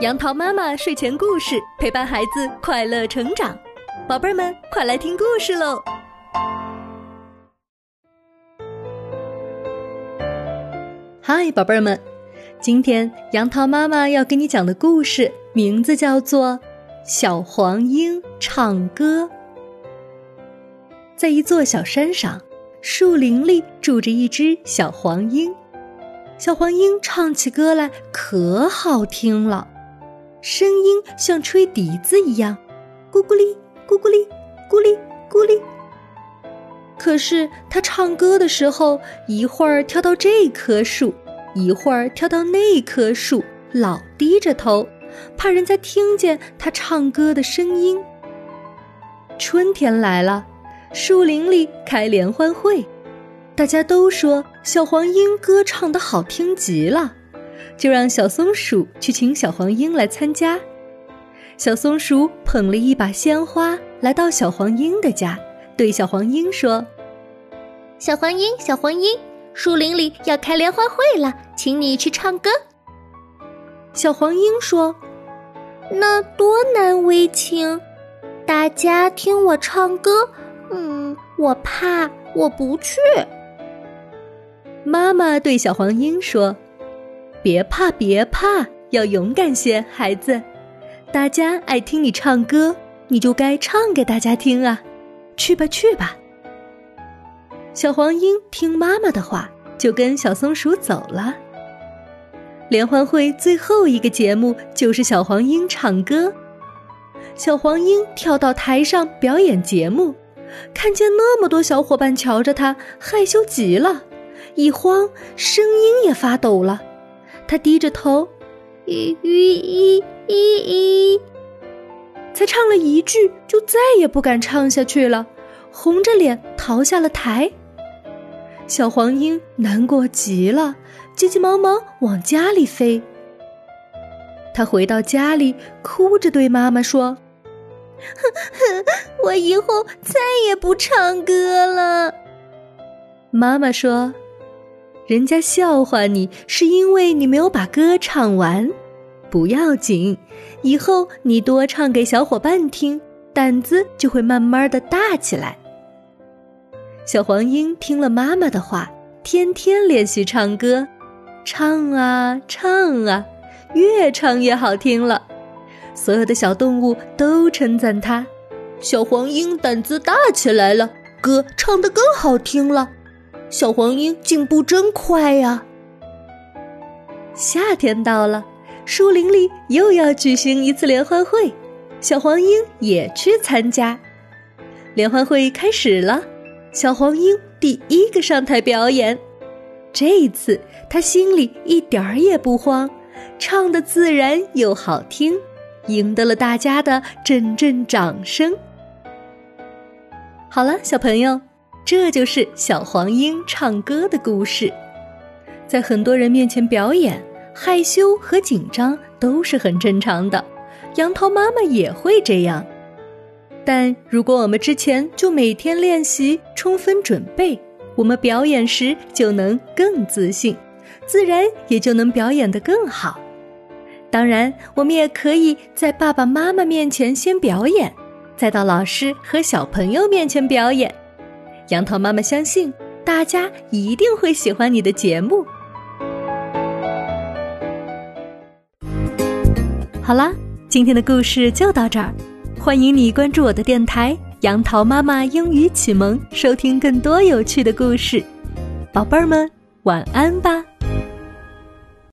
杨桃妈妈睡前故事陪伴孩子快乐成长，宝贝儿们快来听故事喽！嗨，宝贝儿们，今天杨桃妈妈要给你讲的故事名字叫做《小黄莺唱歌》。在一座小山上，树林里住着一只小黄莺，小黄莺唱起歌来可好听了。声音像吹笛子一样，咕咕哩，咕咕哩，咕哩咕哩。可是他唱歌的时候，一会儿跳到这棵树，一会儿跳到那棵树，老低着头，怕人家听见他唱歌的声音。春天来了，树林里开联欢会，大家都说小黄莺歌唱的好听极了。就让小松鼠去请小黄莺来参加。小松鼠捧了一把鲜花来到小黄莺的家，对小黄莺说：“小黄莺，小黄莺，树林里要开联欢会了，请你去唱歌。”小黄莺说：“那多难为情，大家听我唱歌，嗯，我怕，我不去。”妈妈对小黄莺说。别怕，别怕，要勇敢些，孩子。大家爱听你唱歌，你就该唱给大家听啊！去吧，去吧。小黄莺听妈妈的话，就跟小松鼠走了。联欢会最后一个节目就是小黄莺唱歌。小黄莺跳到台上表演节目，看见那么多小伙伴瞧着他，害羞极了，一慌，声音也发抖了。他低着头，咦咦咦咦咦，才唱了一句，就再也不敢唱下去了，红着脸逃下了台。小黄莺难过极了，急急忙忙往家里飞。他回到家里，哭着对妈妈说：“哼 哼我以后再也不唱歌了。”妈妈说。人家笑话你，是因为你没有把歌唱完。不要紧，以后你多唱给小伙伴听，胆子就会慢慢的大起来。小黄莺听了妈妈的话，天天练习唱歌，唱啊唱啊，越唱越好听了。所有的小动物都称赞它，小黄莺胆子大起来了，歌唱得更好听了。小黄莺进步真快呀！夏天到了，树林里又要举行一次联欢会，小黄莺也去参加。联欢会开始了，小黄莺第一个上台表演。这一次，他心里一点儿也不慌，唱的自然又好听，赢得了大家的阵阵掌声。好了，小朋友。这就是小黄莺唱歌的故事，在很多人面前表演，害羞和紧张都是很正常的。杨桃妈妈也会这样，但如果我们之前就每天练习，充分准备，我们表演时就能更自信，自然也就能表演得更好。当然，我们也可以在爸爸妈妈面前先表演，再到老师和小朋友面前表演。杨桃妈妈相信，大家一定会喜欢你的节目。好啦，今天的故事就到这儿，欢迎你关注我的电台“杨桃妈妈英语启蒙”，收听更多有趣的故事。宝贝儿们，晚安吧。